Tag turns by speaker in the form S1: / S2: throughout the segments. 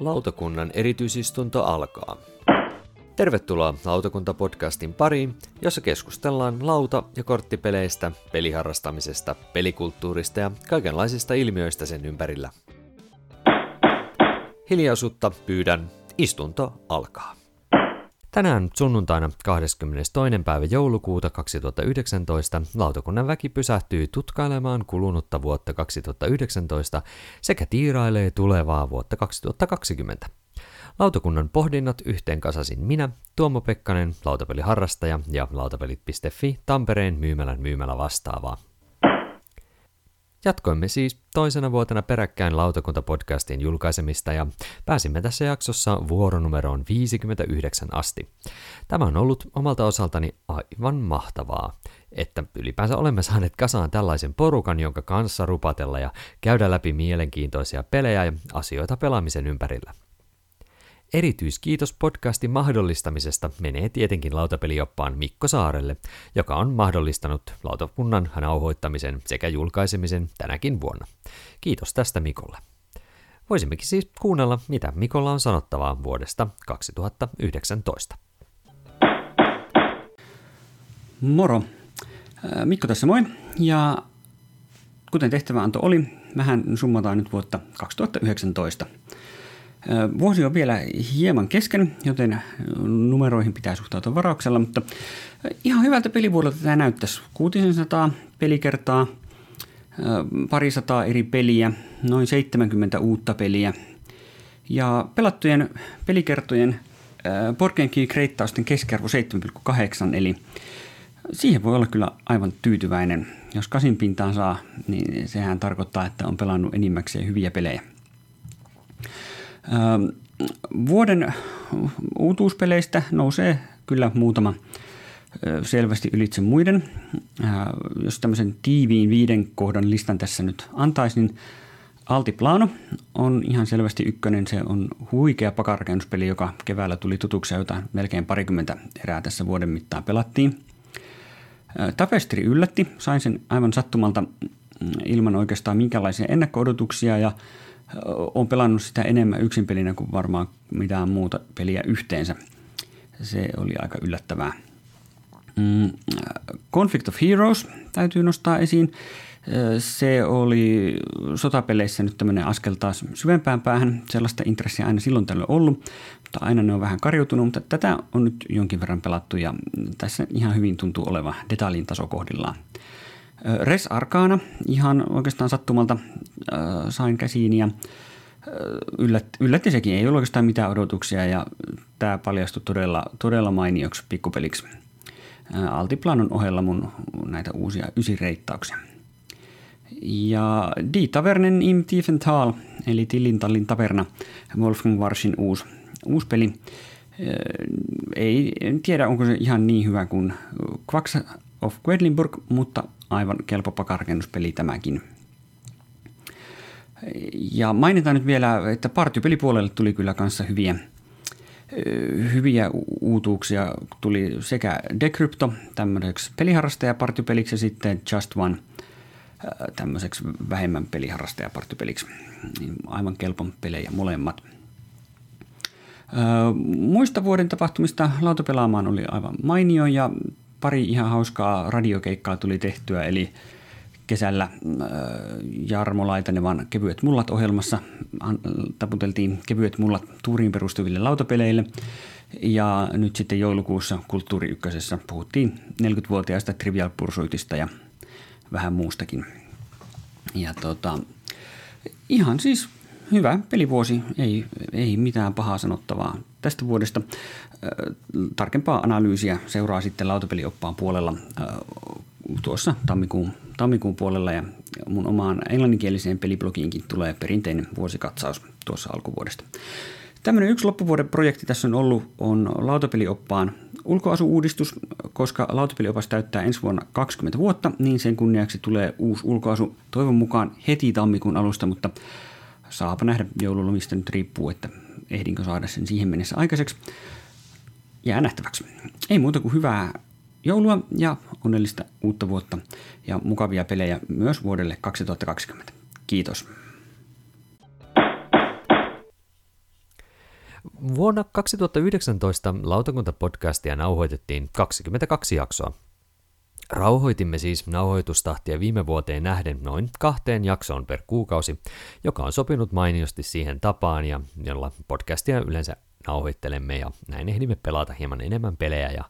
S1: Lautakunnan erityisistunto alkaa. Tervetuloa Lautakunta-podcastin pariin, jossa keskustellaan lauta- ja korttipeleistä, peliharrastamisesta, pelikulttuurista ja kaikenlaisista ilmiöistä sen ympärillä. Hiljaisuutta pyydän, istunto alkaa. Tänään sunnuntaina 22. päivä joulukuuta 2019 lautakunnan väki pysähtyy tutkailemaan kulunutta vuotta 2019 sekä tiirailee tulevaa vuotta 2020. Lautakunnan pohdinnat yhteen kasasin minä, Tuomo Pekkanen, lautapeliharrastaja ja lautapelit.fi Tampereen myymälän myymälä vastaavaa. Jatkoimme siis toisena vuotena peräkkäin lautakuntapodcastin julkaisemista ja pääsimme tässä jaksossa vuoronumeroon 59 asti. Tämä on ollut omalta osaltani aivan mahtavaa, että ylipäänsä olemme saaneet kasaan tällaisen porukan, jonka kanssa rupatella ja käydä läpi mielenkiintoisia pelejä ja asioita pelaamisen ympärillä. Erityiskiitos podcastin mahdollistamisesta menee tietenkin lautapelioppaan Mikko Saarelle, joka on mahdollistanut lautakunnan nauhoittamisen sekä julkaisemisen tänäkin vuonna. Kiitos tästä Mikolle. Voisimmekin siis kuunnella, mitä Mikolla on sanottavaa vuodesta 2019.
S2: Moro! Mikko tässä moi. Ja kuten tehtäväanto oli, vähän summataan nyt vuotta 2019. Vuosi on vielä hieman kesken, joten numeroihin pitää suhtautua varauksella, mutta ihan hyvältä pelivuodelta tämä näyttäisi. 600 pelikertaa, parisataa eri peliä, noin 70 uutta peliä. Ja pelattujen pelikertojen Porkenkin kreittausten keskiarvo 7,8, eli siihen voi olla kyllä aivan tyytyväinen. Jos kasin pintaan saa, niin sehän tarkoittaa, että on pelannut enimmäkseen hyviä pelejä. Ähm, vuoden uutuuspeleistä nousee kyllä muutama selvästi ylitse muiden. Äh, jos tämmöisen tiiviin viiden kohdan listan tässä nyt antaisi, niin Altiplano on ihan selvästi ykkönen. Se on huikea pakarakennuspeli, joka keväällä tuli tutuksi jota melkein parikymmentä erää tässä vuoden mittaan pelattiin. Äh, Tapestri yllätti. Sain sen aivan sattumalta mm, ilman oikeastaan minkälaisia ennakko-odotuksia ja – on pelannut sitä enemmän yksin pelinä kuin varmaan mitään muuta peliä yhteensä. Se oli aika yllättävää. Mm, Conflict of Heroes täytyy nostaa esiin. Se oli sotapeleissä nyt tämmöinen askel taas syvempään päähän. Sellaista intressiä aina silloin tällöin ollut, mutta aina ne on vähän karjutunut, mutta tätä on nyt jonkin verran pelattu ja tässä ihan hyvin tuntuu oleva detaljin taso kohdillaan. Res Arcana ihan oikeastaan sattumalta äh, sain käsiin ja yllätti, yllätti sekin. Ei ollut oikeastaan mitään odotuksia ja tämä paljastui todella, todella mainioksi pikkupeliksi. Altiplanon ohella mun näitä uusia ysireittauksia. Ja Die Tavernen im Tiefental, eli Tillintallin taverna, Wolfgang Warsin uusi, uusi peli. Ei en tiedä, onko se ihan niin hyvä kuin Quacks of Quedlinburg, mutta aivan kelpo pakarkennuspeli tämäkin. Ja mainitaan nyt vielä, että partypelipuolelle tuli kyllä kanssa hyviä, hyviä uutuuksia. Tuli sekä Decrypto tämmöiseksi peliharrastajapartypeliksi ja sitten Just One tämmöiseksi vähemmän peliharrastajapartypeliksi. Niin aivan kelpon pelejä molemmat. Muista vuoden tapahtumista lautapelaamaan oli aivan mainio ja pari ihan hauskaa radiokeikkaa tuli tehtyä, eli kesällä äh, Jarmo Laitanevan Kevyet mullat ohjelmassa taputeltiin Kevyet mullat tuuriin perustuville lautapeleille. Ja nyt sitten joulukuussa Kulttuuri Ykkösessä puhuttiin 40-vuotiaista Trivial Pursuitista ja vähän muustakin. Ja tota, ihan siis hyvä pelivuosi, ei, ei mitään pahaa sanottavaa tästä vuodesta. Tarkempaa analyysiä seuraa sitten lautapelioppaan puolella tuossa tammikuun, tammikuun puolella ja mun omaan englanninkieliseen peliblogiinkin tulee perinteinen vuosikatsaus tuossa alkuvuodesta. Tämmöinen yksi loppuvuoden projekti tässä on ollut on lautapelioppaan ulkoasuuudistus, koska lautapeliopas täyttää ensi vuonna 20 vuotta, niin sen kunniaksi tulee uusi ulkoasu toivon mukaan heti tammikuun alusta, mutta saapa nähdä joululomista nyt riippuu, että ehdinkö saada sen siihen mennessä aikaiseksi. jää nähtäväksi. Ei muuta kuin hyvää joulua ja onnellista uutta vuotta ja mukavia pelejä myös vuodelle 2020. Kiitos.
S1: Vuonna 2019 lautakuntapodcastia nauhoitettiin 22 jaksoa. Rauhoitimme siis nauhoitustahtia viime vuoteen nähden noin kahteen jaksoon per kuukausi, joka on sopinut mainiosti siihen tapaan ja jolla podcastia yleensä nauhoittelemme ja näin ehdimme pelata hieman enemmän pelejä ja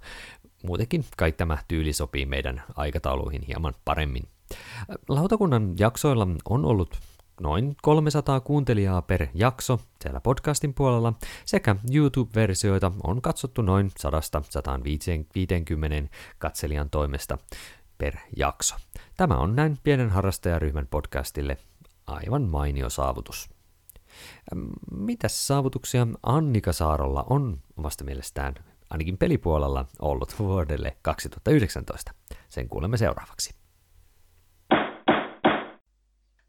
S1: muutenkin kai tämä tyyli sopii meidän aikatauluihin hieman paremmin. Lautakunnan jaksoilla on ollut noin 300 kuuntelijaa per jakso siellä podcastin puolella, sekä YouTube-versioita on katsottu noin 100-150 katselijan toimesta per jakso. Tämä on näin pienen harrastajaryhmän podcastille aivan mainio saavutus. Mitäs saavutuksia Annika Saarolla on omasta mielestään ainakin pelipuolella ollut vuodelle 2019? Sen kuulemme seuraavaksi.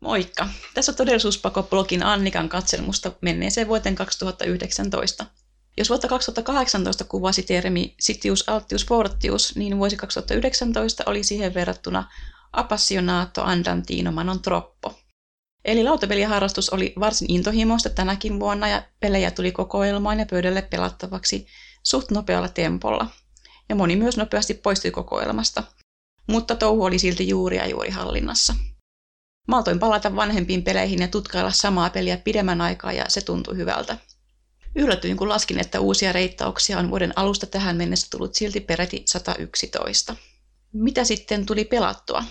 S3: Moikka! Tässä on todellisuuspako-blogin Annikan katselmusta menneeseen vuoteen 2019. Jos vuotta 2018 kuvasi termi Sitius Altius Fortius, niin vuosi 2019 oli siihen verrattuna Appassionato Andantino Manon Troppo. Eli lautapeliharrastus oli varsin intohimoista tänäkin vuonna ja pelejä tuli kokoelmaan ja pöydälle pelattavaksi suht nopealla tempolla. Ja moni myös nopeasti poistui kokoelmasta. Mutta touhu oli silti juuri ja juuri hallinnassa. Maltoin palata vanhempiin peleihin ja tutkailla samaa peliä pidemmän aikaa ja se tuntui hyvältä. Yllätyin, kun laskin, että uusia reittauksia on vuoden alusta tähän mennessä tullut silti peräti 111. Mitä sitten tuli pelattua?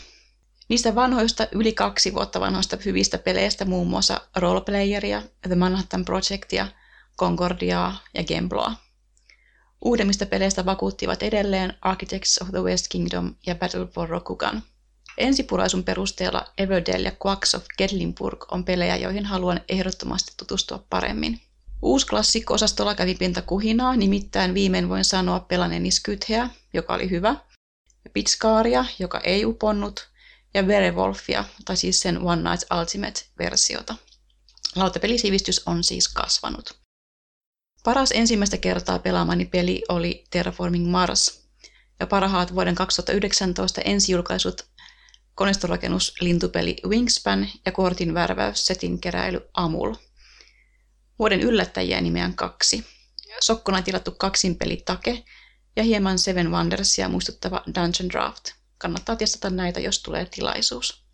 S3: Niistä vanhoista yli kaksi vuotta vanhoista hyvistä peleistä muun muassa Roleplayeria, The Manhattan Projectia, Concordiaa ja Gembloa. Uudemmista peleistä vakuuttivat edelleen Architects of the West Kingdom ja Battle for Rokugan – Ensipuraisun perusteella Everdell ja Quacks of Gatlinburg on pelejä, joihin haluan ehdottomasti tutustua paremmin. Uusi klassikko-osastolla kävi pientä kuhinaa, nimittäin viimein voin sanoa pelanneeni Skytheä, joka oli hyvä, Pitskaaria, joka ei uponnut, ja Werewolfia, tai siis sen One Night Ultimate-versiota. Lautapelisivistys on siis kasvanut. Paras ensimmäistä kertaa pelaamani peli oli Terraforming Mars, ja parhaat vuoden 2019 ensijulkaisut konestorakennus, lintupeli Wingspan ja kortin värväys, setin keräily Amul. Vuoden yllättäjiä nimeän kaksi. Sokkona tilattu kaksinpeli Take ja hieman Seven Wondersia muistuttava Dungeon Draft. Kannattaa testata näitä, jos tulee tilaisuus.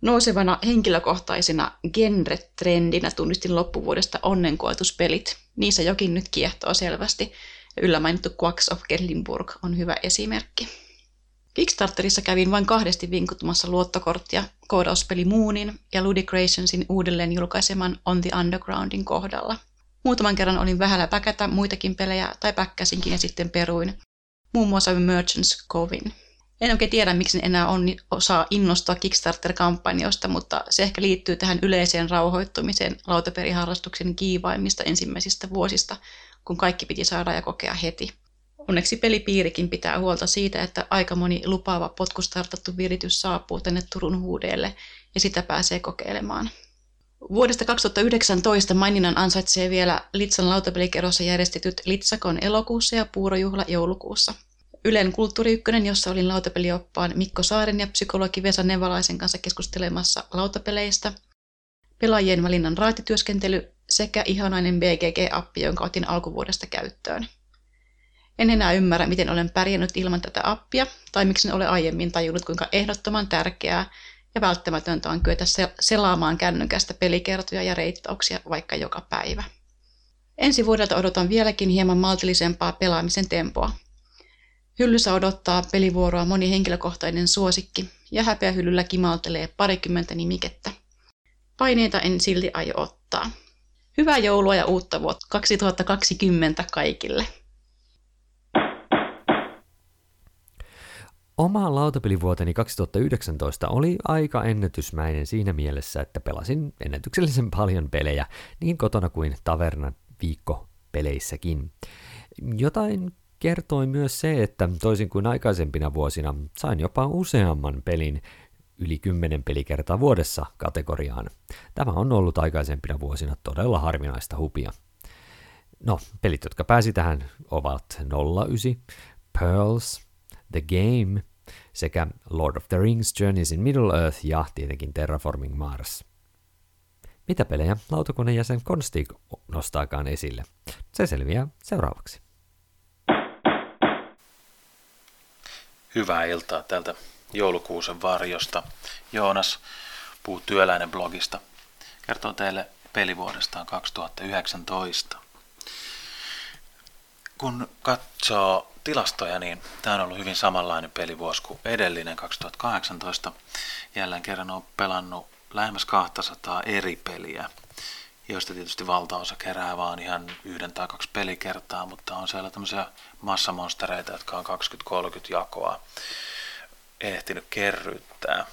S3: Nousevana henkilökohtaisena genre-trendinä tunnistin loppuvuodesta onnenkoetuspelit. Niissä jokin nyt kiehtoo selvästi. Yllä mainittu Quacks of Gellinburg on hyvä esimerkki. Kickstarterissa kävin vain kahdesti vinkuttamassa luottokorttia koodauspeli Moonin ja Ludicrationsin uudelleen julkaiseman On the Undergroundin kohdalla. Muutaman kerran olin vähällä päkätä muitakin pelejä tai päkkäsinkin ja sitten peruin, muun muassa Merchants Covin. En oikein tiedä, miksi enää on, osaa innostua Kickstarter-kampanjoista, mutta se ehkä liittyy tähän yleiseen rauhoittumiseen lautaperiharrastuksen kiivaimmista ensimmäisistä vuosista, kun kaikki piti saada ja kokea heti. Onneksi pelipiirikin pitää huolta siitä, että aika moni lupaava potkustartattu viritys saapuu tänne Turun huudeelle ja sitä pääsee kokeilemaan. Vuodesta 2019 maininnan ansaitsee vielä Litsan lautapelikerrossa järjestetyt Litsakon elokuussa ja Puurojuhla joulukuussa. Ylen Kulttuuri jossa olin lautapelioppaan Mikko Saaren ja psykologi Vesa Nevalaisen kanssa keskustelemassa lautapeleistä, pelaajien valinnan raatityöskentely sekä ihanainen BGG-appi, jonka otin alkuvuodesta käyttöön. En enää ymmärrä, miten olen pärjännyt ilman tätä appia, tai miksi en ole aiemmin tajunnut, kuinka ehdottoman tärkeää ja välttämätöntä on kyetä selaamaan kännykästä pelikertoja ja reittauksia vaikka joka päivä. Ensi vuodelta odotan vieläkin hieman maltillisempaa pelaamisen tempoa. Hyllyssä odottaa pelivuoroa moni henkilökohtainen suosikki, ja häpeähyllyllä kimaltelee parikymmentä nimikettä. Paineita en silti aio ottaa. Hyvää joulua ja uutta vuotta 2020 kaikille!
S1: Oma lautapelivuoteni 2019 oli aika ennätysmäinen siinä mielessä, että pelasin ennätyksellisen paljon pelejä niin kotona kuin tavernan viikkopeleissäkin. Jotain kertoi myös se, että toisin kuin aikaisempina vuosina sain jopa useamman pelin yli 10 pelikertaa vuodessa kategoriaan. Tämä on ollut aikaisempina vuosina todella harvinaista hupia. No, pelit, jotka pääsi tähän ovat 09, Pearls, The Game sekä Lord of the Rings, Journeys in Middle Earth ja tietenkin Terraforming Mars. Mitä pelejä lautakunnan jäsen Konstig nostaakaan esille? Se selviää seuraavaksi.
S4: Hyvää iltaa täältä joulukuusen varjosta. Joonas puhuu työläinen blogista. Kertoo teille pelivuodestaan 2019. Kun katsoo tilastoja, niin tämä on ollut hyvin samanlainen pelivuosi kuin edellinen 2018. Jälleen kerran on pelannut lähemmäs 200 eri peliä, joista tietysti valtaosa kerää vaan ihan yhden tai kaksi pelikertaa, mutta on siellä tämmöisiä massamonstereita, jotka on 20-30 jakoa ehtinyt kerryttää.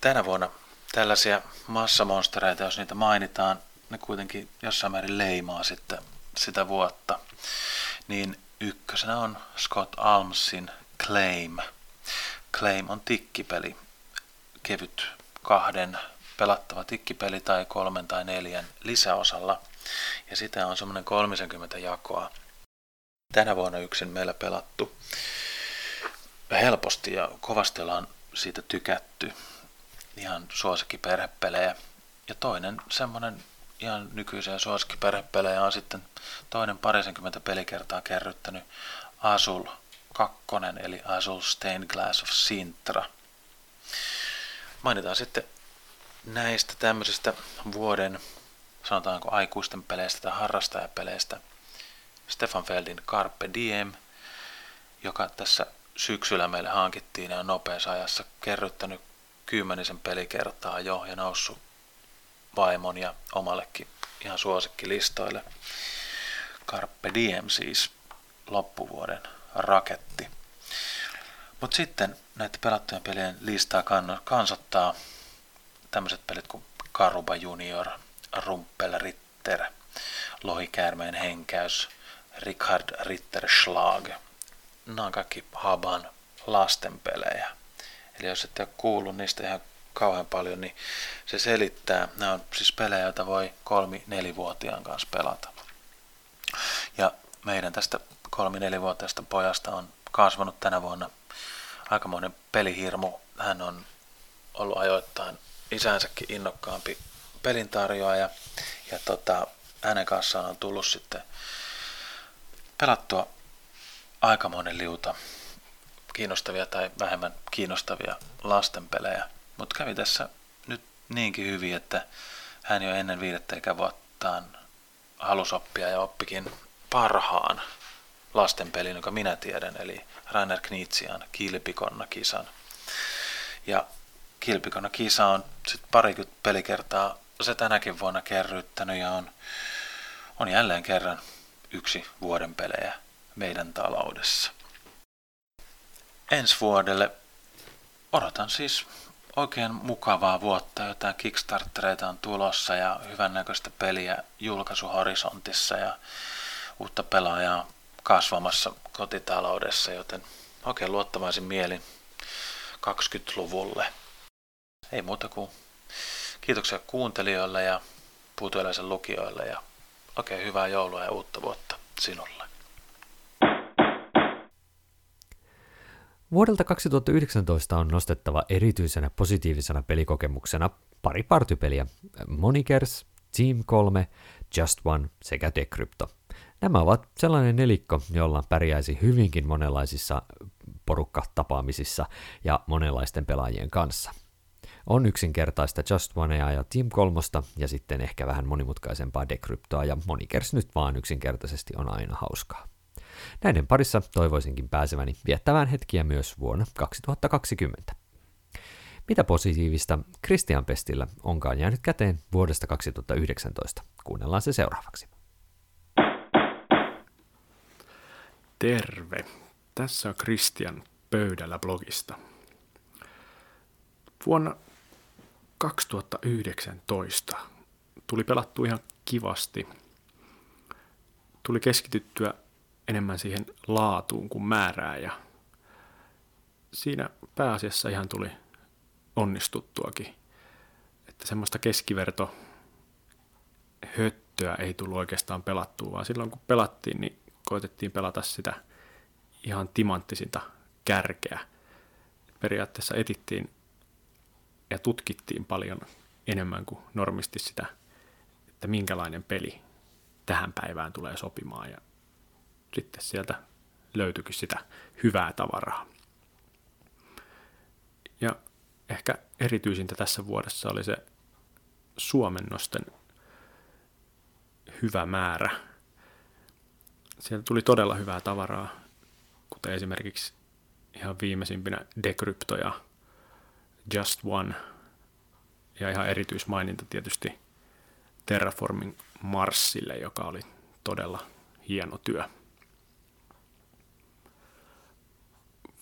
S4: Tänä vuonna tällaisia massamonstereita, jos niitä mainitaan, ne kuitenkin jossain määrin leimaa sitten sitä vuotta. Niin ykkösenä on Scott Almsin Claim. Claim on tikkipeli, kevyt kahden pelattava tikkipeli tai kolmen tai neljän lisäosalla. Ja sitä on semmoinen 30 jakoa. Tänä vuonna yksin meillä pelattu helposti ja kovasti ollaan siitä tykätty. Ihan suosikkiperhepelejä. Ja toinen semmoinen ihan nykyisiä suosikkiperhepelejä on sitten toinen parisenkymmentä pelikertaa kerryttänyt Azul 2, eli Azul Stained Glass of Sintra. Mainitaan sitten näistä tämmöisistä vuoden, sanotaanko aikuisten peleistä tai harrastajapeleistä, Stefan Feldin Carpe Diem, joka tässä syksyllä meille hankittiin ja on nopeassa ajassa kerryttänyt kymmenisen pelikertaa jo ja noussut vaimon ja omallekin ihan suosikkilistoille. Carpe Diem siis loppuvuoden raketti. Mutta sitten näitä pelattujen pelien listaa kansottaa tämmöiset pelit kuin Karuba Junior, Rumpel Ritter, Lohikäärmeen henkäys, Richard Ritter Schlag. Nämä on kaikki Haban lastenpelejä. Eli jos ette ole kuullut niistä ihan kauhean paljon, niin se selittää. Nämä on siis pelejä, joita voi kolmi-nelivuotiaan kanssa pelata. Ja meidän tästä kolmi-nelivuotiaasta pojasta on kasvanut tänä vuonna aikamoinen pelihirmu. Hän on ollut ajoittain isänsäkin innokkaampi pelintarjoaja ja tota, hänen kanssaan on tullut sitten pelattua aikamoinen liuta kiinnostavia tai vähemmän kiinnostavia lastenpelejä. Mutta kävi tässä nyt niinkin hyvin, että hän jo ennen viidettä ikävuottaan halusi oppia ja oppikin parhaan lastenpelin, jonka minä tiedän, eli Rainer Knitsian Kilpikonna-kisan. Ja Kilpikonna-kisa on sitten parikymmentä pelikertaa se tänäkin vuonna kerryttänyt ja on, on jälleen kerran yksi vuoden pelejä meidän taloudessa. Ensi vuodelle odotan siis oikein mukavaa vuotta, jotain Kickstartereita on tulossa ja hyvännäköistä peliä julkaisuhorisontissa ja uutta pelaajaa kasvamassa kotitaloudessa, joten oikein luottavaisin mielin 20-luvulle. Ei muuta kuin kiitoksia kuuntelijoille ja puutyöläisen lukijoille ja oikein hyvää joulua ja uutta vuotta sinulle.
S1: Vuodelta 2019 on nostettava erityisenä positiivisena pelikokemuksena pari partypeliä, Monikers, Team 3, Just One sekä Decrypto. Nämä ovat sellainen nelikko, jolla pärjäisi hyvinkin monenlaisissa porukkatapaamisissa ja monenlaisten pelaajien kanssa. On yksinkertaista Just Onea ja Team 3 ja sitten ehkä vähän monimutkaisempaa Decryptoa ja Monikers nyt vaan yksinkertaisesti on aina hauskaa. Näiden parissa toivoisinkin pääseväni viettämään hetkiä myös vuonna 2020. Mitä positiivista Christian Pestillä onkaan jäänyt käteen vuodesta 2019? Kuunnellaan se seuraavaksi.
S5: Terve! Tässä on Christian pöydällä blogista. Vuonna 2019 tuli pelattu ihan kivasti. Tuli keskityttyä enemmän siihen laatuun kuin määrää ja siinä pääasiassa ihan tuli onnistuttuakin. Että semmoista keskiverto näyttöä ei tullut oikeastaan pelattua, vaan silloin kun pelattiin, niin koitettiin pelata sitä ihan timanttisinta kärkeä. Periaatteessa etittiin ja tutkittiin paljon enemmän kuin normisti sitä, että minkälainen peli tähän päivään tulee sopimaan. Ja sitten sieltä löytyikin sitä hyvää tavaraa. Ja ehkä erityisintä tässä vuodessa oli se suomennosten hyvä määrä. Siellä tuli todella hyvää tavaraa, kuten esimerkiksi ihan viimeisimpinä Decrypto ja Just One. Ja ihan erityismaininta tietysti Terraforming Marsille, joka oli todella hieno työ.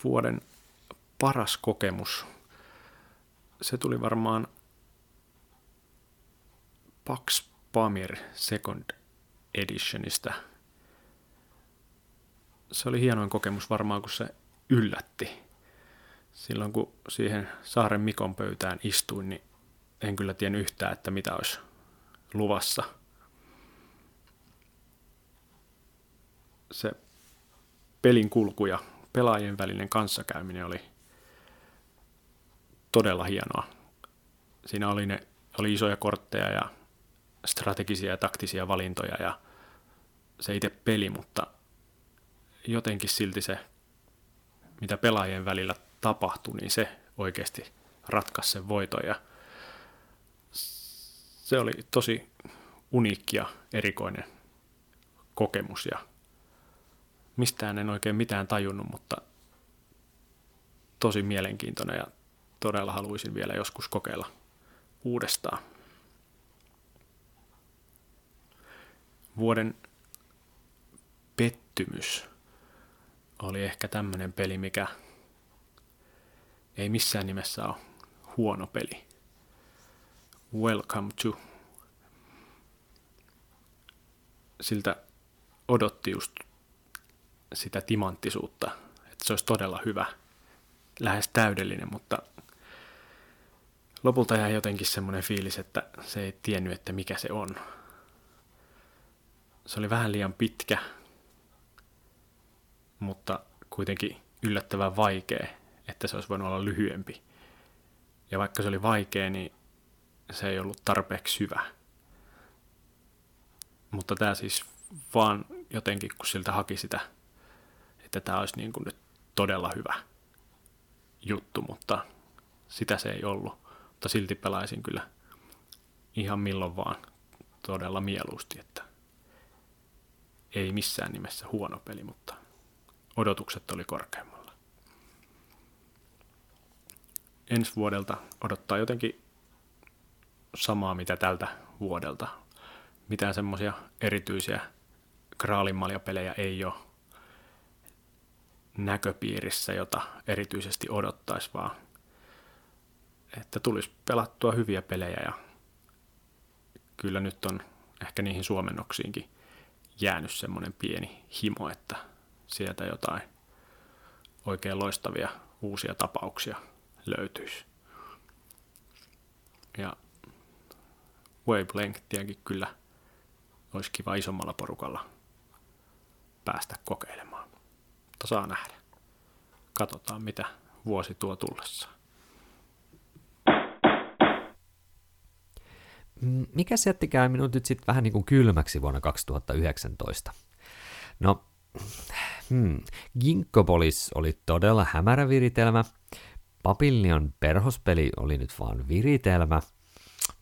S5: Vuoden paras kokemus, se tuli varmaan Pax Pamir Second Editionista. Se oli hienoin kokemus varmaan, kun se yllätti. Silloin kun siihen Saaren Mikon pöytään istuin, niin en kyllä tiennyt yhtään, että mitä olisi luvassa. Se pelin kulku ja pelaajien välinen kanssakäyminen oli todella hienoa. Siinä oli, ne, oli isoja kortteja ja strategisia ja taktisia valintoja ja se itse peli, mutta jotenkin silti se, mitä pelaajien välillä tapahtui, niin se oikeasti ratkaisi sen voiton ja se oli tosi uniikki ja erikoinen kokemus ja mistään en oikein mitään tajunnut, mutta tosi mielenkiintoinen ja todella haluaisin vielä joskus kokeilla uudestaan. Vuoden pettymys oli ehkä tämmöinen peli, mikä ei missään nimessä ole huono peli. Welcome to. Siltä odotti just sitä timanttisuutta, että se olisi todella hyvä, lähes täydellinen, mutta lopulta jäi jotenkin semmoinen fiilis, että se ei tiennyt, että mikä se on. Se oli vähän liian pitkä, mutta kuitenkin yllättävän vaikea, että se olisi voinut olla lyhyempi. Ja vaikka se oli vaikea, niin se ei ollut tarpeeksi hyvä. Mutta tämä siis vaan jotenkin, kun siltä haki sitä, että tämä olisi niin kuin nyt todella hyvä juttu, mutta sitä se ei ollut. Mutta silti pelaisin kyllä ihan milloin vaan todella mieluusti, että ei missään nimessä huono peli, mutta odotukset oli korkeammalla. Ensi vuodelta odottaa jotenkin samaa, mitä tältä vuodelta. Mitään semmoisia erityisiä kraalinmaljapelejä ei ole näköpiirissä, jota erityisesti odottaisi, vaan että tulisi pelattua hyviä pelejä ja kyllä nyt on ehkä niihin suomennoksiinkin jäänyt semmoinen pieni himo, että sieltä jotain oikein loistavia uusia tapauksia löytyisi. Ja wavelengthiäkin kyllä olisi kiva isommalla porukalla päästä kokeilemaan. Mutta saa nähdä. Katsotaan, mitä vuosi tuo tullessa.
S1: Mikä jättikään minut nyt sitten vähän niin kuin kylmäksi vuonna 2019? No, hmm, Ginkgopolis oli todella hämärä viritelmä, Papillion perhospeli oli nyt vaan viritelmä –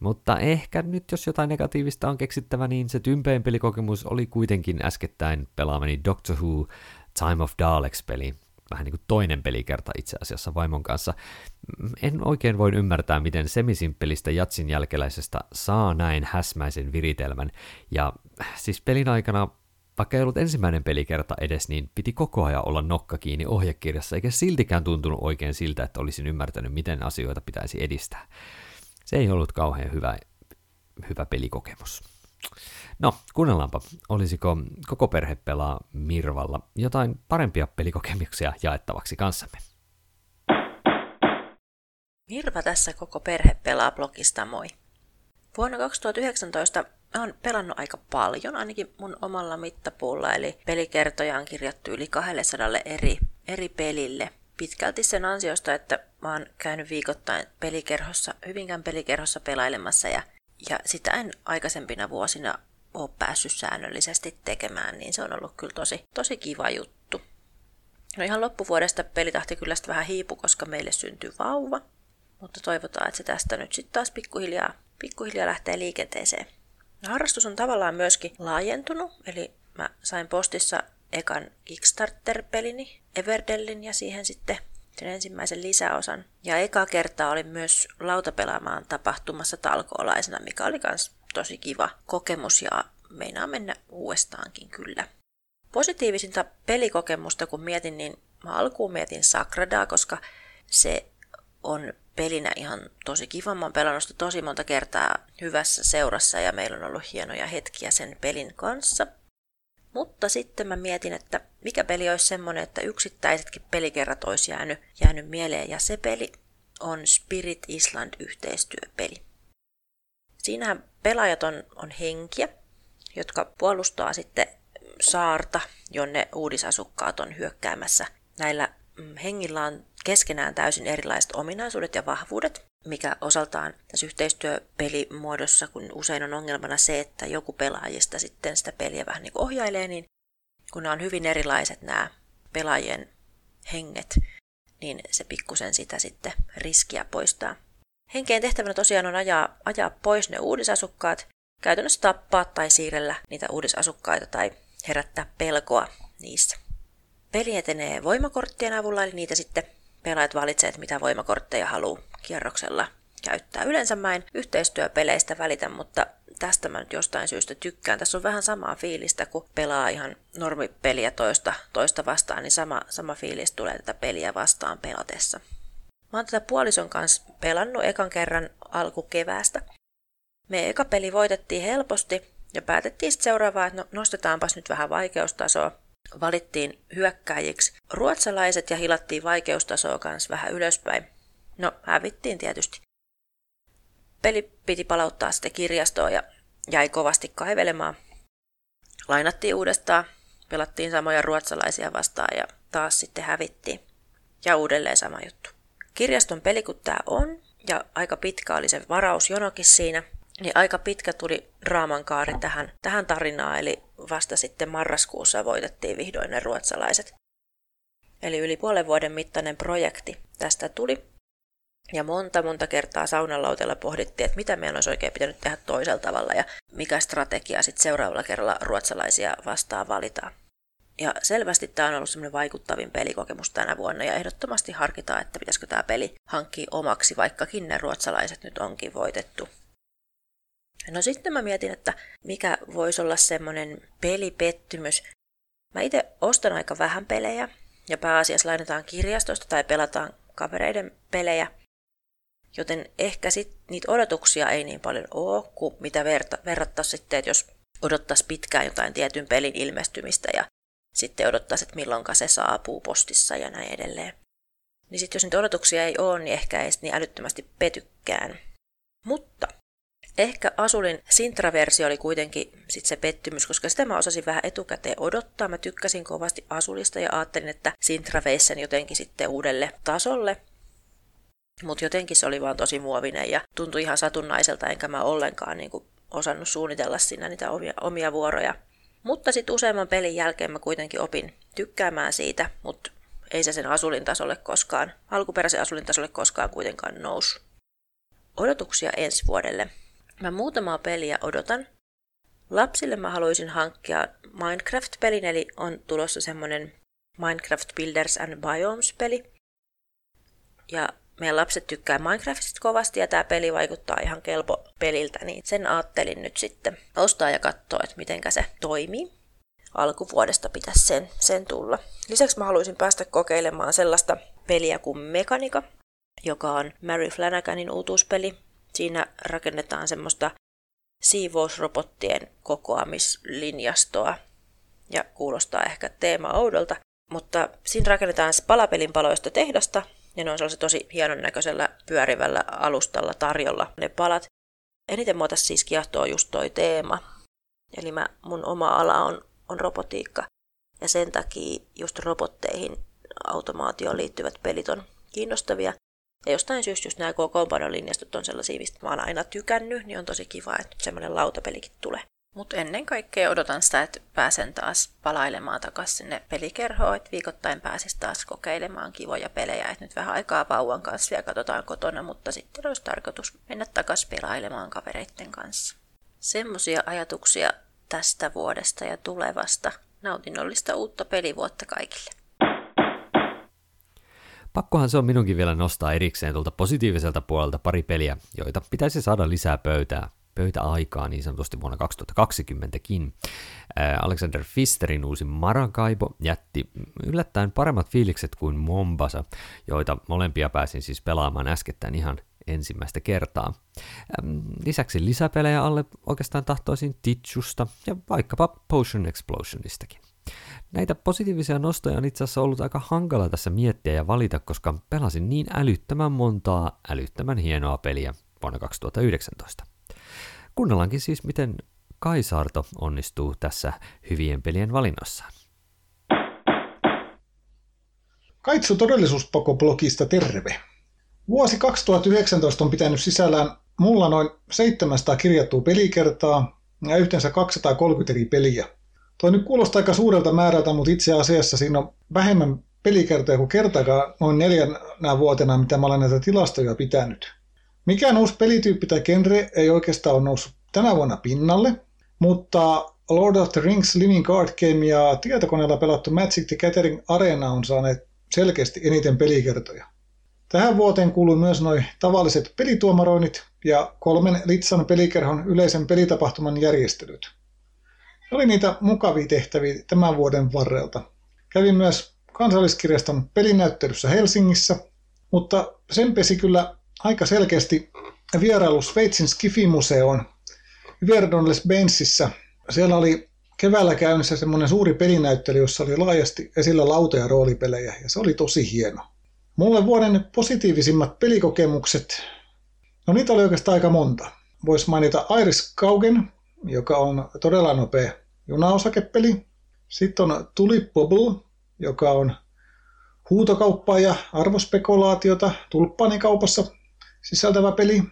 S1: mutta ehkä nyt jos jotain negatiivista on keksittävä, niin se tympein pelikokemus oli kuitenkin äskettäin pelaamani Doctor Who Time of Daleks-peli. Vähän niin kuin toinen pelikerta itse asiassa vaimon kanssa. En oikein voi ymmärtää, miten semisimpelistä jatsin jälkeläisestä saa näin häsmäisen viritelmän. Ja siis pelin aikana vaikka ei ollut ensimmäinen pelikerta edes, niin piti koko ajan olla nokka kiinni ohjekirjassa, eikä siltikään tuntunut oikein siltä, että olisin ymmärtänyt, miten asioita pitäisi edistää se ei ollut kauhean hyvä, hyvä pelikokemus. No, kuunnellaanpa, olisiko koko perhe pelaa Mirvalla jotain parempia pelikokemuksia jaettavaksi kanssamme.
S6: Mirva tässä koko perhe pelaa blogista moi. Vuonna 2019 Mä oon pelannut aika paljon, ainakin mun omalla mittapuulla, eli pelikertoja on kirjattu yli 200 eri, eri pelille. Pitkälti sen ansiosta, että mä oon käynyt viikoittain pelikerhossa, Hyvinkään pelikerhossa pelailemassa ja, ja sitä en aikaisempina vuosina ole päässyt säännöllisesti tekemään, niin se on ollut kyllä tosi, tosi kiva juttu. No ihan loppuvuodesta pelitahti kyllä sitten vähän hiipu, koska meille syntyi vauva, mutta toivotaan, että se tästä nyt sitten taas pikkuhiljaa, pikkuhiljaa lähtee liikenteeseen. Harrastus on tavallaan myöskin laajentunut, eli mä sain postissa ekan Kickstarter-pelini, Everdellin, ja siihen sitten sen ensimmäisen lisäosan. Ja eka kertaa olin myös lautapelaamaan tapahtumassa talkoolaisena, mikä oli myös tosi kiva kokemus ja meinaa mennä uudestaankin kyllä. Positiivisinta pelikokemusta kun mietin, niin mä alkuun mietin Sakradaa, koska se on pelinä ihan tosi kiva. Mä oon pelannut sitä tosi monta kertaa hyvässä seurassa ja meillä on ollut hienoja hetkiä sen pelin kanssa. Mutta sitten mä mietin, että mikä peli olisi semmonen, että yksittäisetkin pelikerrat olisi jäänyt, jäänyt mieleen. Ja se peli on Spirit Island yhteistyöpeli. Siinähän pelaajat on, on henkiä, jotka puolustaa sitten saarta, jonne uudisasukkaat on hyökkäämässä. Näillä mm, hengillä on keskenään täysin erilaiset ominaisuudet ja vahvuudet, mikä osaltaan tässä yhteistyöpelimuodossa, kun usein on ongelmana se, että joku pelaajista sitten sitä peliä vähän niin kuin ohjailee, niin kun nämä on hyvin erilaiset nämä pelaajien henget, niin se pikkusen sitä sitten riskiä poistaa. Henkeen tehtävänä tosiaan on ajaa, ajaa pois ne uudisasukkaat, käytännössä tappaa tai siirrellä niitä uudisasukkaita tai herättää pelkoa niissä. Peli etenee voimakorttien avulla, eli niitä sitten pelaajat valitsevat, mitä voimakortteja haluaa kierroksella käyttää. Yleensä mä en yhteistyöpeleistä välitä, mutta tästä mä nyt jostain syystä tykkään. Tässä on vähän samaa fiilistä, kun pelaa ihan normipeliä toista, toista vastaan, niin sama, sama fiilis tulee tätä peliä vastaan pelatessa. Mä oon tätä puolison kanssa pelannut ekan kerran alkukeväästä. Me eka peli voitettiin helposti ja päätettiin sitten seuraavaa, että no, nostetaanpas nyt vähän vaikeustasoa. Valittiin hyökkäjiksi ruotsalaiset ja hilattiin vaikeustasoa kanssa vähän ylöspäin. No, hävittiin tietysti. Peli piti palauttaa sitten kirjastoon ja jäi kovasti kaivelemaan. Lainattiin uudestaan, pelattiin samoja ruotsalaisia vastaan ja taas sitten hävittiin. Ja uudelleen sama juttu. Kirjaston peli kun tämä on, ja aika pitkä oli se varausjonokin siinä, niin aika pitkä tuli draaman kaari tähän, tähän tarinaan, eli vasta sitten marraskuussa voitettiin vihdoin ne ruotsalaiset. Eli yli puolen vuoden mittainen projekti tästä tuli. Ja monta monta kertaa saunalautella pohdittiin, että mitä meidän olisi oikein pitänyt tehdä toisella tavalla ja mikä strategia sitten seuraavalla kerralla ruotsalaisia vastaan valitaan. Ja selvästi tämä on ollut semmoinen vaikuttavin pelikokemus tänä vuonna ja ehdottomasti harkitaan, että pitäisikö tämä peli hankkia omaksi, vaikkakin ne ruotsalaiset nyt onkin voitettu. No sitten mä mietin, että mikä voisi olla semmoinen pelipettymys. Mä itse ostan aika vähän pelejä ja pääasiassa lainataan kirjastosta tai pelataan kavereiden pelejä. Joten ehkä sit niitä odotuksia ei niin paljon ole kuin mitä verta, verrattaisiin sitten, että jos odottaisi pitkään jotain tietyn pelin ilmestymistä ja sitten odottaisi, että milloinka se saapuu postissa ja näin edelleen. Niin sitten jos niitä odotuksia ei ole, niin ehkä ei niin älyttömästi petykkään. Mutta Ehkä Asulin Sintra-versio oli kuitenkin sit se pettymys, koska sitä mä osasin vähän etukäteen odottaa. Mä tykkäsin kovasti Asulista ja ajattelin, että Sintra veisi sen jotenkin sitten uudelle tasolle. Mutta jotenkin se oli vaan tosi muovinen ja tuntui ihan satunnaiselta, enkä mä ollenkaan niin kuin osannut suunnitella siinä niitä omia, omia vuoroja. Mutta sitten useamman pelin jälkeen mä kuitenkin opin tykkäämään siitä, mutta ei se sen asulin tasolle koskaan, alkuperäisen asulin tasolle koskaan kuitenkaan noussut. Odotuksia ensi vuodelle. Mä muutamaa peliä odotan. Lapsille mä haluaisin hankkia Minecraft-pelin, eli on tulossa semmonen Minecraft Builders and Biomes-peli. Ja meidän lapset tykkää Minecraftista kovasti ja tämä peli vaikuttaa ihan kelpo peliltä, niin sen ajattelin nyt sitten ostaa ja katsoa, että miten se toimii. Alkuvuodesta pitäisi sen, sen tulla. Lisäksi mä haluaisin päästä kokeilemaan sellaista peliä kuin Mekanika, joka on Mary Flanaganin uutuuspeli. Siinä rakennetaan semmoista siivousrobottien kokoamislinjastoa ja kuulostaa ehkä teema oudolta, mutta siinä rakennetaan palapelin paloista tehdasta ja ne on sellaisella tosi hienon näköisellä pyörivällä alustalla tarjolla ne palat. Eniten tässä siis kiehtoo just toi teema. Eli mä, mun oma ala on, on robotiikka. Ja sen takia just robotteihin automaatioon liittyvät pelit on kiinnostavia. Ja jostain syystä just nämä kokoonpanolinjastot on sellaisia, mistä mä oon aina tykännyt, niin on tosi kiva, että semmoinen lautapelikin tulee. Mutta ennen kaikkea odotan sitä, että pääsen taas palailemaan takaisin sinne pelikerhoon, että viikoittain pääsis taas kokeilemaan kivoja pelejä, että nyt vähän aikaa vauvan kanssa vielä katsotaan kotona, mutta sitten olisi tarkoitus mennä takaisin pelailemaan kavereiden kanssa. Semmoisia ajatuksia tästä vuodesta ja tulevasta. Nautinnollista uutta pelivuotta kaikille.
S1: Pakkohan se on minunkin vielä nostaa erikseen tuolta positiiviselta puolelta pari peliä, joita pitäisi saada lisää pöytää pöytäaikaa niin sanotusti vuonna 2020kin. Alexander Fisterin uusi Maracaibo jätti yllättäen paremmat fiilikset kuin Mombasa, joita molempia pääsin siis pelaamaan äskettäin ihan ensimmäistä kertaa. Lisäksi lisäpelejä alle oikeastaan tahtoisin Titchusta ja vaikkapa Potion Explosionistakin. Näitä positiivisia nostoja on itse asiassa ollut aika hankala tässä miettiä ja valita, koska pelasin niin älyttömän montaa älyttömän hienoa peliä vuonna 2019. Kuunnellaankin siis, miten Kaisarto onnistuu tässä hyvien pelien valinnossaan.
S7: Kaitsu todellisuuspakoblogista terve. Vuosi 2019 on pitänyt sisällään mulla noin 700 kirjattua pelikertaa ja yhteensä 230 eri peliä. Toi nyt kuulostaa aika suurelta määrältä, mutta itse asiassa siinä on vähemmän pelikertoja kuin kertakaan noin neljänä vuotena, mitä mä olen näitä tilastoja pitänyt. Mikään uusi pelityyppi tai genre ei oikeastaan ole noussut tänä vuonna pinnalle, mutta Lord of the Rings Living Card Game ja tietokoneella pelattu Magic the Gathering Arena on saaneet selkeästi eniten pelikertoja. Tähän vuoteen kuuluu myös noin tavalliset pelituomaroinnit ja kolmen Litsan pelikerhon yleisen pelitapahtuman järjestelyt. Oli niitä mukavia tehtäviä tämän vuoden varrelta. Kävin myös kansalliskirjaston pelinäyttelyssä Helsingissä, mutta sen pesi kyllä aika selkeästi vierailu Sveitsin Skifi-museoon Verdonles Bensissä. Siellä oli keväällä käynnissä semmoinen suuri pelinäyttely, jossa oli laajasti esillä lauta- ja roolipelejä, ja se oli tosi hieno. Mulle vuoden positiivisimmat pelikokemukset, no niitä oli oikeastaan aika monta. Voisi mainita Iris Kaugen, joka on todella nopea junaosakepeli. Sitten on Tulip Bubble, joka on huutokauppaa ja arvospekulaatiota tulppaanikaupassa sisältävä peli.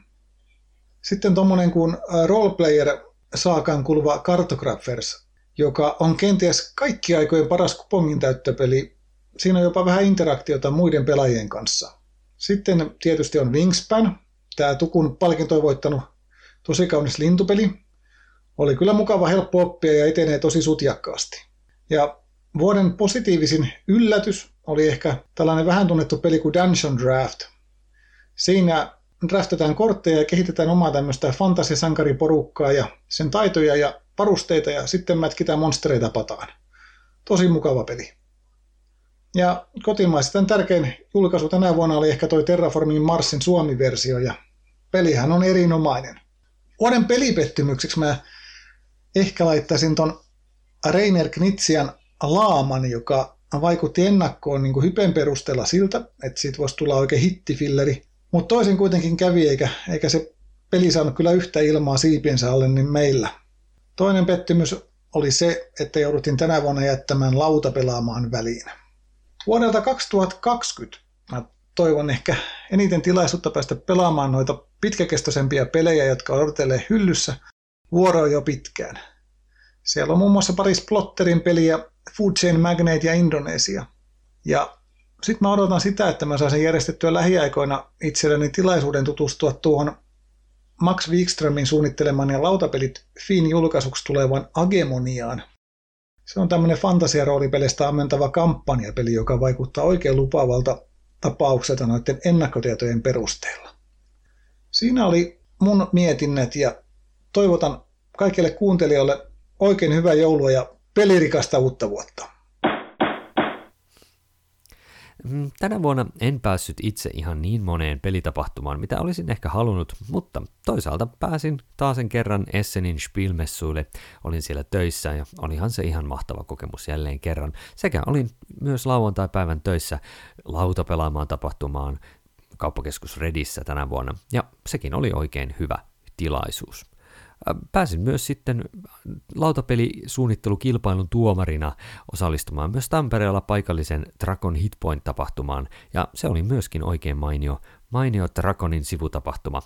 S7: Sitten tuommoinen kuin roleplayer saakaan kuuluva Cartographers, joka on kenties kaikki aikojen paras kupongin täyttöpeli. Siinä on jopa vähän interaktiota muiden pelaajien kanssa. Sitten tietysti on Wingspan, tämä Tukun palkintoa voittanut tosi kaunis lintupeli. Oli kyllä mukava helppo oppia ja etenee tosi sutjakkaasti. Ja vuoden positiivisin yllätys oli ehkä tällainen vähän tunnettu peli kuin Dungeon Draft. Siinä draftetaan kortteja ja kehitetään omaa tämmöistä fantasiasankariporukkaa ja sen taitoja ja varusteita ja sitten mätkitään monstereita pataan. Tosi mukava peli. Ja kotimaisesti tärkein julkaisu tänä vuonna oli ehkä toi Terraformin Marsin Suomi-versio ja pelihän on erinomainen. Vuoden pelipettymykseksi mä ehkä laittaisin ton Reiner Knitsian Laaman, joka vaikutti ennakkoon niin kuin hypen perusteella siltä, että siitä voisi tulla oikein hittifilleri. Mutta toisin kuitenkin kävi, eikä, eikä se peli saanut kyllä yhtä ilmaa siipiensä alle niin meillä. Toinen pettymys oli se, että jouduttiin tänä vuonna jättämään lauta pelaamaan väliin. Vuodelta 2020 mä toivon ehkä eniten tilaisuutta päästä pelaamaan noita pitkäkestoisempia pelejä, jotka odotelee hyllyssä vuoroa jo pitkään. Siellä on muun muassa pari Splotterin peliä, Food Chain Magnate ja Indonesia. Ja sitten mä odotan sitä, että mä saisin järjestettyä lähiaikoina itselleni tilaisuuden tutustua tuohon Max Wikströmin suunnitteleman ja lautapelit Fiin julkaisuksi tulevan Agemoniaan. Se on tämmöinen fantasiaroolipeleistä ammentava kampanjapeli, joka vaikuttaa oikein lupaavalta tapaukselta noiden ennakkotietojen perusteella. Siinä oli mun mietinnät ja toivotan kaikille kuuntelijoille oikein hyvää joulua ja pelirikasta uutta vuotta.
S1: Mm, tänä vuonna en päässyt itse ihan niin moneen pelitapahtumaan, mitä olisin ehkä halunnut, mutta toisaalta pääsin taasen kerran Essenin Spielmessuille. Olin siellä töissä ja olihan se ihan mahtava kokemus jälleen kerran. Sekä olin myös lauantai-päivän töissä lautapelaamaan tapahtumaan kauppakeskus Redissä tänä vuonna, ja sekin oli oikein hyvä tilaisuus. Pääsin myös sitten lautapelisuunnittelukilpailun tuomarina osallistumaan myös Tampereella paikallisen Dragon Hitpoint-tapahtumaan, ja se oli myöskin oikein mainio, mainio Dragonin sivutapahtuma,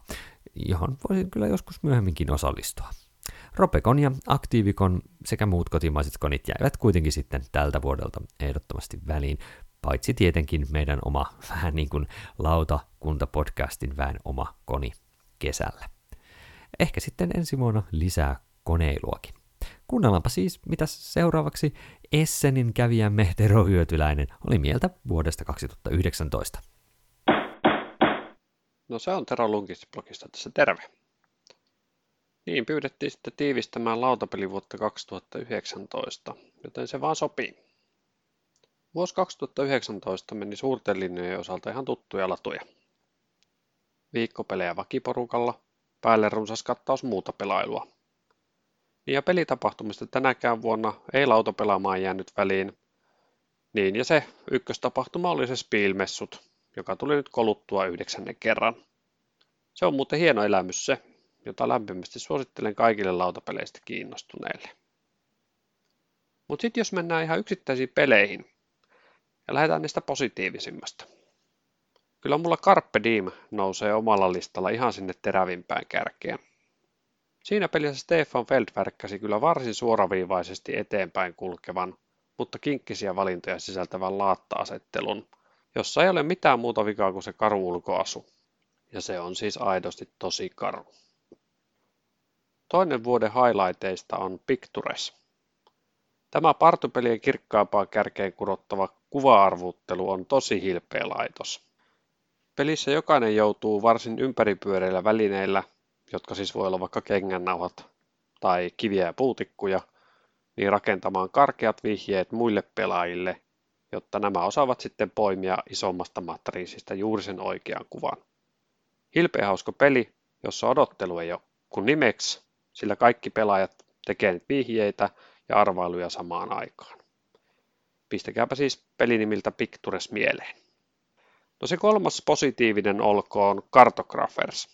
S1: johon voisin kyllä joskus myöhemminkin osallistua. Ropekon ja Aktiivikon sekä muut kotimaiset konit jäivät kuitenkin sitten tältä vuodelta ehdottomasti väliin, paitsi tietenkin meidän oma vähän niin kuin lautakuntapodcastin vähän oma koni kesällä. Ehkä sitten ensi vuonna lisää koneiluakin. Kuunnellaanpa siis, mitä seuraavaksi Essenin kävijämme Tero Hyötyläinen oli mieltä vuodesta 2019.
S8: No se on Tero Lunkis-blogista tässä terve. Niin, pyydettiin sitten tiivistämään lautapelivuotta 2019, joten se vaan sopii. Vuosi 2019 meni suurten linjojen osalta ihan tuttuja latuja. Viikkopelejä vakiporukalla, päälle runsas kattaus muuta pelailua. Ja pelitapahtumista tänäkään vuonna ei lautapelaamaan jäänyt väliin. Niin ja se ykköstapahtuma oli se Spielmessut, joka tuli nyt koluttua yhdeksännen kerran. Se on muuten hieno elämys se, jota lämpimästi suosittelen kaikille lautapeleistä kiinnostuneille. Mutta sitten jos mennään ihan yksittäisiin peleihin ja lähdetään niistä positiivisimmasta. Kyllä mulla Carpe Diem nousee omalla listalla ihan sinne terävimpään kärkeen. Siinä pelissä Stefan Feld värkkäsi kyllä varsin suoraviivaisesti eteenpäin kulkevan, mutta kinkkisiä valintoja sisältävän laatta-asettelun, jossa ei ole mitään muuta vikaa kuin se karu ulkoasu. Ja se on siis aidosti tosi karu. Toinen vuoden highlighteista on Pictures. Tämä partupelien kirkkaampaa kärkeen kurottava kuva-arvuuttelu on tosi hilpeä laitos. Pelissä jokainen joutuu varsin ympäripyöreillä välineillä, jotka siis voi olla vaikka kengännauhat tai kiviä ja puutikkuja, niin rakentamaan karkeat vihjeet muille pelaajille, jotta nämä osaavat sitten poimia isommasta matriisista juuri sen oikean kuvan. Hilpeä peli, jossa odottelu ei ole kun nimeksi, sillä kaikki pelaajat tekee nyt vihjeitä ja arvailuja samaan aikaan. Pistäkääpä siis pelinimiltä Pictures mieleen. No se kolmas positiivinen olkoon Cartographers.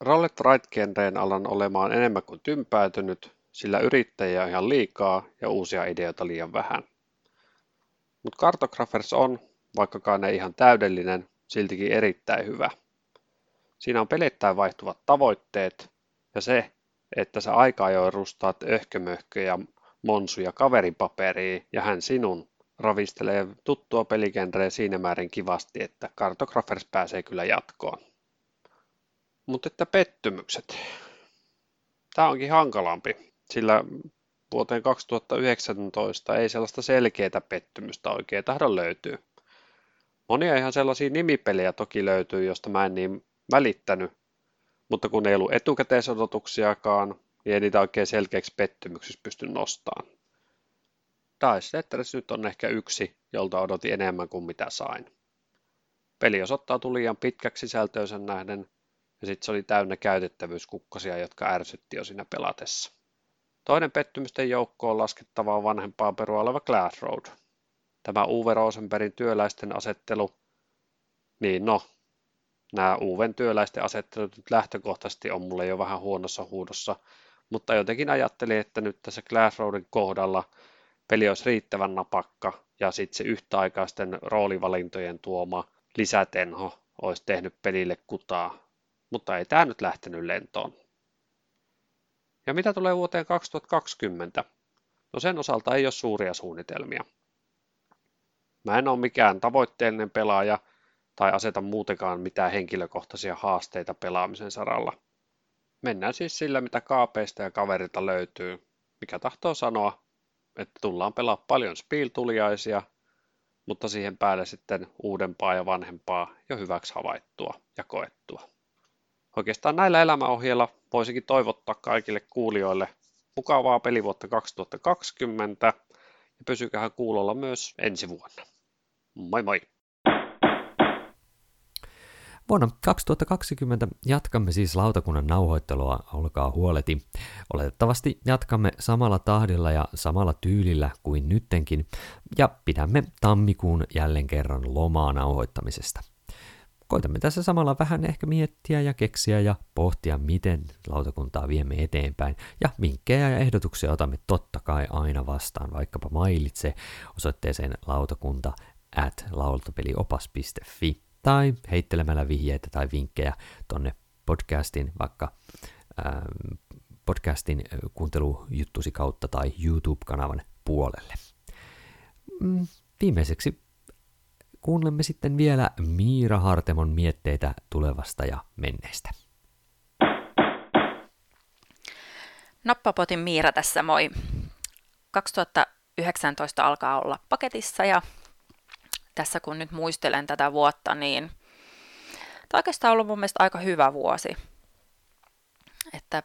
S8: Rollet Right alan olemaan enemmän kuin tympäätynyt, sillä yrittäjiä on ihan liikaa ja uusia ideoita liian vähän. Mutta Cartographers on, vaikkakaan ei ihan täydellinen, siltikin erittäin hyvä. Siinä on pelittäin vaihtuvat tavoitteet ja se, että sä aika ajoin rustaat öhkömöhköjä monsuja kaveripaperiin ja hän sinun ravistelee tuttua peligenreä siinä määrin kivasti, että Cartographers pääsee kyllä jatkoon. Mutta että pettymykset. Tämä onkin hankalampi, sillä vuoteen 2019 ei sellaista selkeää pettymystä oikein tahdo löytyy. Monia ihan sellaisia nimipelejä toki löytyy, josta mä en niin välittänyt, mutta kun ei ollut etukäteisodotuksiakaan, niin ei niitä oikein selkeäksi pettymyksiksi pysty nostamaan. Tetris nyt on ehkä yksi, jolta odotin enemmän kuin mitä sain. Peli osoittautui liian pitkäksi sisältöönsä nähden, ja sitten se oli täynnä käytettävyyskukkasia, jotka ärsytti jo siinä pelatessa. Toinen pettymysten joukko on laskettavaa vanhempaa perua oleva Glass Road. Tämä Uwe Rosenbergin työläisten asettelu, niin no, nämä Uven työläisten asettelut nyt lähtökohtaisesti on mulle jo vähän huonossa huudossa, mutta jotenkin ajattelin, että nyt tässä Glass Roadin kohdalla peli olisi riittävän napakka ja sitten se yhtäaikaisten roolivalintojen tuoma lisätenho olisi tehnyt pelille kutaa, mutta ei tämä nyt lähtenyt lentoon. Ja mitä tulee vuoteen 2020? No sen osalta ei ole suuria suunnitelmia. Mä en ole mikään tavoitteellinen pelaaja tai aseta muutenkaan mitään henkilökohtaisia haasteita pelaamisen saralla. Mennään siis sillä, mitä kaapeista ja kaverilta löytyy, mikä tahtoo sanoa, että tullaan pelaa paljon spiiltuliaisia, mutta siihen päälle sitten uudempaa ja vanhempaa jo hyväksi havaittua ja koettua. Oikeastaan näillä elämäohjeilla voisinkin toivottaa kaikille kuulijoille mukavaa pelivuotta 2020 ja pysykähän kuulolla myös ensi vuonna. Moi moi!
S1: Vuonna 2020 jatkamme siis lautakunnan nauhoittelua, olkaa huoleti. Oletettavasti jatkamme samalla tahdilla ja samalla tyylillä kuin nyttenkin, ja pidämme tammikuun jälleen kerran lomaa nauhoittamisesta. koitamme tässä samalla vähän ehkä miettiä ja keksiä ja pohtia, miten lautakuntaa viemme eteenpäin. Ja vinkkejä ja ehdotuksia otamme totta kai aina vastaan, vaikkapa mailitse osoitteeseen lautakunta at lautapeliopas.fi tai heittelemällä vihjeitä tai vinkkejä tonne podcastin vaikka ähm, podcastin kuuntelujuttusi kautta tai YouTube-kanavan puolelle. Mm, viimeiseksi kuuntelemme sitten vielä Miira Hartemon mietteitä tulevasta ja menneestä.
S9: Nappapotin Miira tässä moi. 2019 alkaa olla paketissa ja tässä kun nyt muistelen tätä vuotta, niin tämä oikeastaan ollut mun mielestä aika hyvä vuosi. Että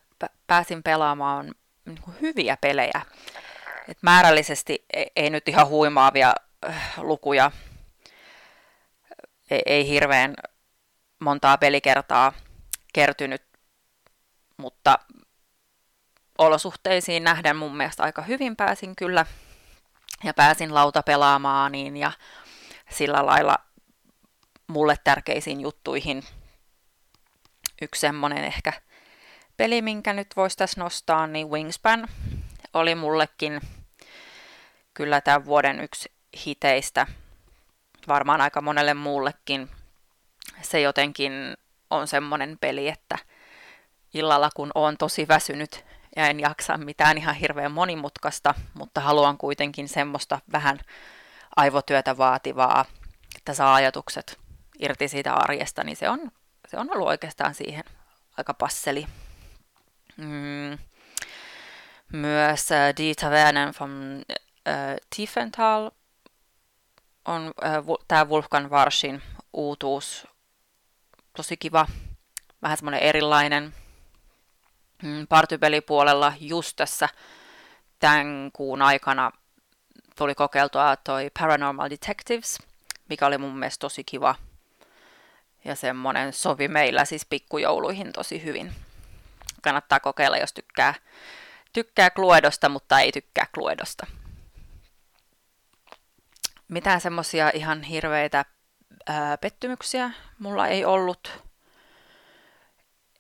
S9: pääsin pelaamaan niin hyviä pelejä. Et määrällisesti ei, ei nyt ihan huimaavia äh, lukuja, ei, ei hirveän montaa pelikertaa kertynyt, mutta olosuhteisiin nähden mun mielestä aika hyvin pääsin kyllä ja pääsin lauta pelaamaan niin ja sillä lailla mulle tärkeisiin juttuihin. Yksi semmonen ehkä peli, minkä nyt voisi tässä nostaa, niin Wingspan oli mullekin kyllä tämän vuoden yksi hiteistä. Varmaan aika monelle muullekin. Se jotenkin on semmonen peli, että illalla kun on tosi väsynyt ja en jaksa mitään ihan hirveän monimutkaista, mutta haluan kuitenkin semmoista vähän aivotyötä vaativaa, että saa ajatukset irti siitä arjesta, niin se on, se on ollut oikeastaan siihen aika passeli. Mm. Myös äh, Die Tavernen von äh, Tiefenthal on äh, tämä Wolfgang Warschin uutuus. Tosi kiva, vähän semmoinen erilainen. Mm, partypelipuolella just tässä tämän kuun aikana tuli kokeiltua toi Paranormal Detectives, mikä oli mun mielestä tosi kiva. Ja semmonen sovi meillä siis pikkujouluihin tosi hyvin. Kannattaa kokeilla, jos tykkää, tykkää Cluedosta, mutta ei tykkää Cluedosta. Mitään semmosia ihan hirveitä ää, pettymyksiä mulla ei ollut.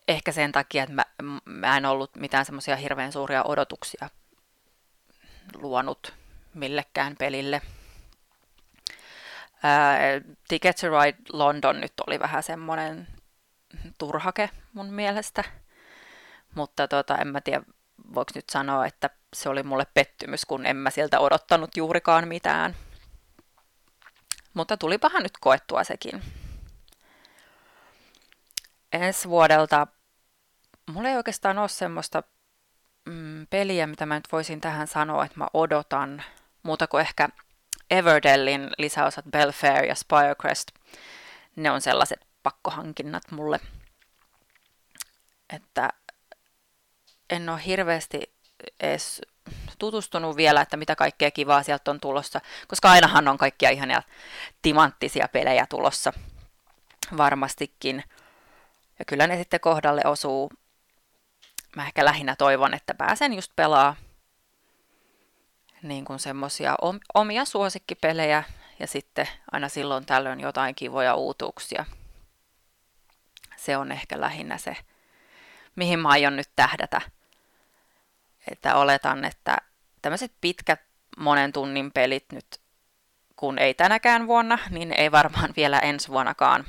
S9: Ehkä sen takia, että mä, mä en ollut mitään semmoisia hirveän suuria odotuksia luonut millekään pelille. Ää, Ticket to Ride London nyt oli vähän semmoinen turhake mun mielestä, mutta tota, en mä tiedä, voiko nyt sanoa, että se oli mulle pettymys, kun en mä sieltä odottanut juurikaan mitään. Mutta tulipahan nyt koettua sekin. Ensi vuodelta mulla ei oikeastaan ole semmoista mm, peliä, mitä mä nyt voisin tähän sanoa, että mä odotan – muuta kuin ehkä Everdellin lisäosat Belfair ja Spirecrest. Ne on sellaiset pakkohankinnat mulle. Että en ole hirveästi edes tutustunut vielä, että mitä kaikkea kivaa sieltä on tulossa, koska ainahan on kaikkia ihania timanttisia pelejä tulossa varmastikin. Ja kyllä ne sitten kohdalle osuu. Mä ehkä lähinnä toivon, että pääsen just pelaa niin kuin semmoisia omia suosikkipelejä ja sitten aina silloin tällöin jotain kivoja uutuuksia. Se on ehkä lähinnä se, mihin mä aion nyt tähdätä. Että oletan, että tämmöiset pitkät monen tunnin pelit nyt, kun ei tänäkään vuonna, niin ei varmaan vielä ensi vuonnakaan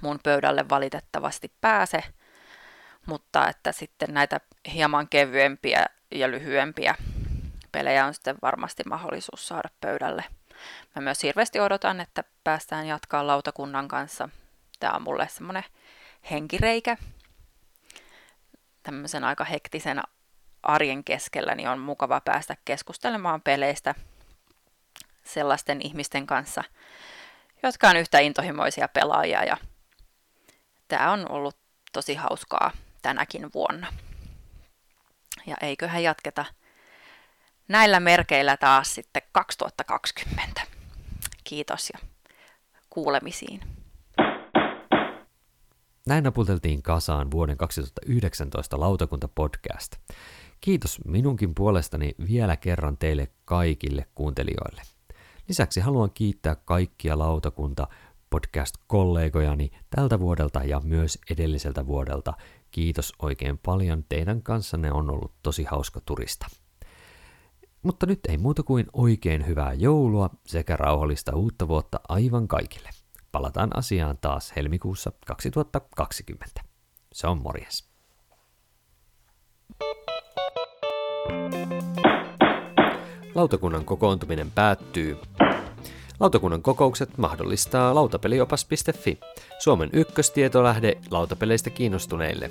S9: mun pöydälle valitettavasti pääse. Mutta että sitten näitä hieman kevyempiä ja lyhyempiä pelejä on sitten varmasti mahdollisuus saada pöydälle. Mä myös hirveästi odotan, että päästään jatkaa lautakunnan kanssa. Tämä on mulle semmoinen henkireikä. Tämmöisen aika hektisen arjen keskellä niin on mukava päästä keskustelemaan peleistä sellaisten ihmisten kanssa, jotka on yhtä intohimoisia pelaajia. Ja tämä on ollut tosi hauskaa tänäkin vuonna. Ja eiköhän jatketa näillä merkeillä taas sitten 2020. Kiitos ja kuulemisiin.
S1: Näin napulteltiin kasaan vuoden 2019 lautakunta-podcast. Kiitos minunkin puolestani vielä kerran teille kaikille kuuntelijoille. Lisäksi haluan kiittää kaikkia lautakunta podcast-kollegojani tältä vuodelta ja myös edelliseltä vuodelta. Kiitos oikein paljon, teidän kanssanne on ollut tosi hauska turista. Mutta nyt ei muuta kuin oikein hyvää joulua sekä rauhallista uutta vuotta aivan kaikille. Palataan asiaan taas helmikuussa 2020. Se on morjes. Lautakunnan kokoontuminen päättyy. Lautakunnan kokoukset mahdollistaa lautapeliopas.fi, Suomen ykköstietolähde lautapeleistä kiinnostuneille.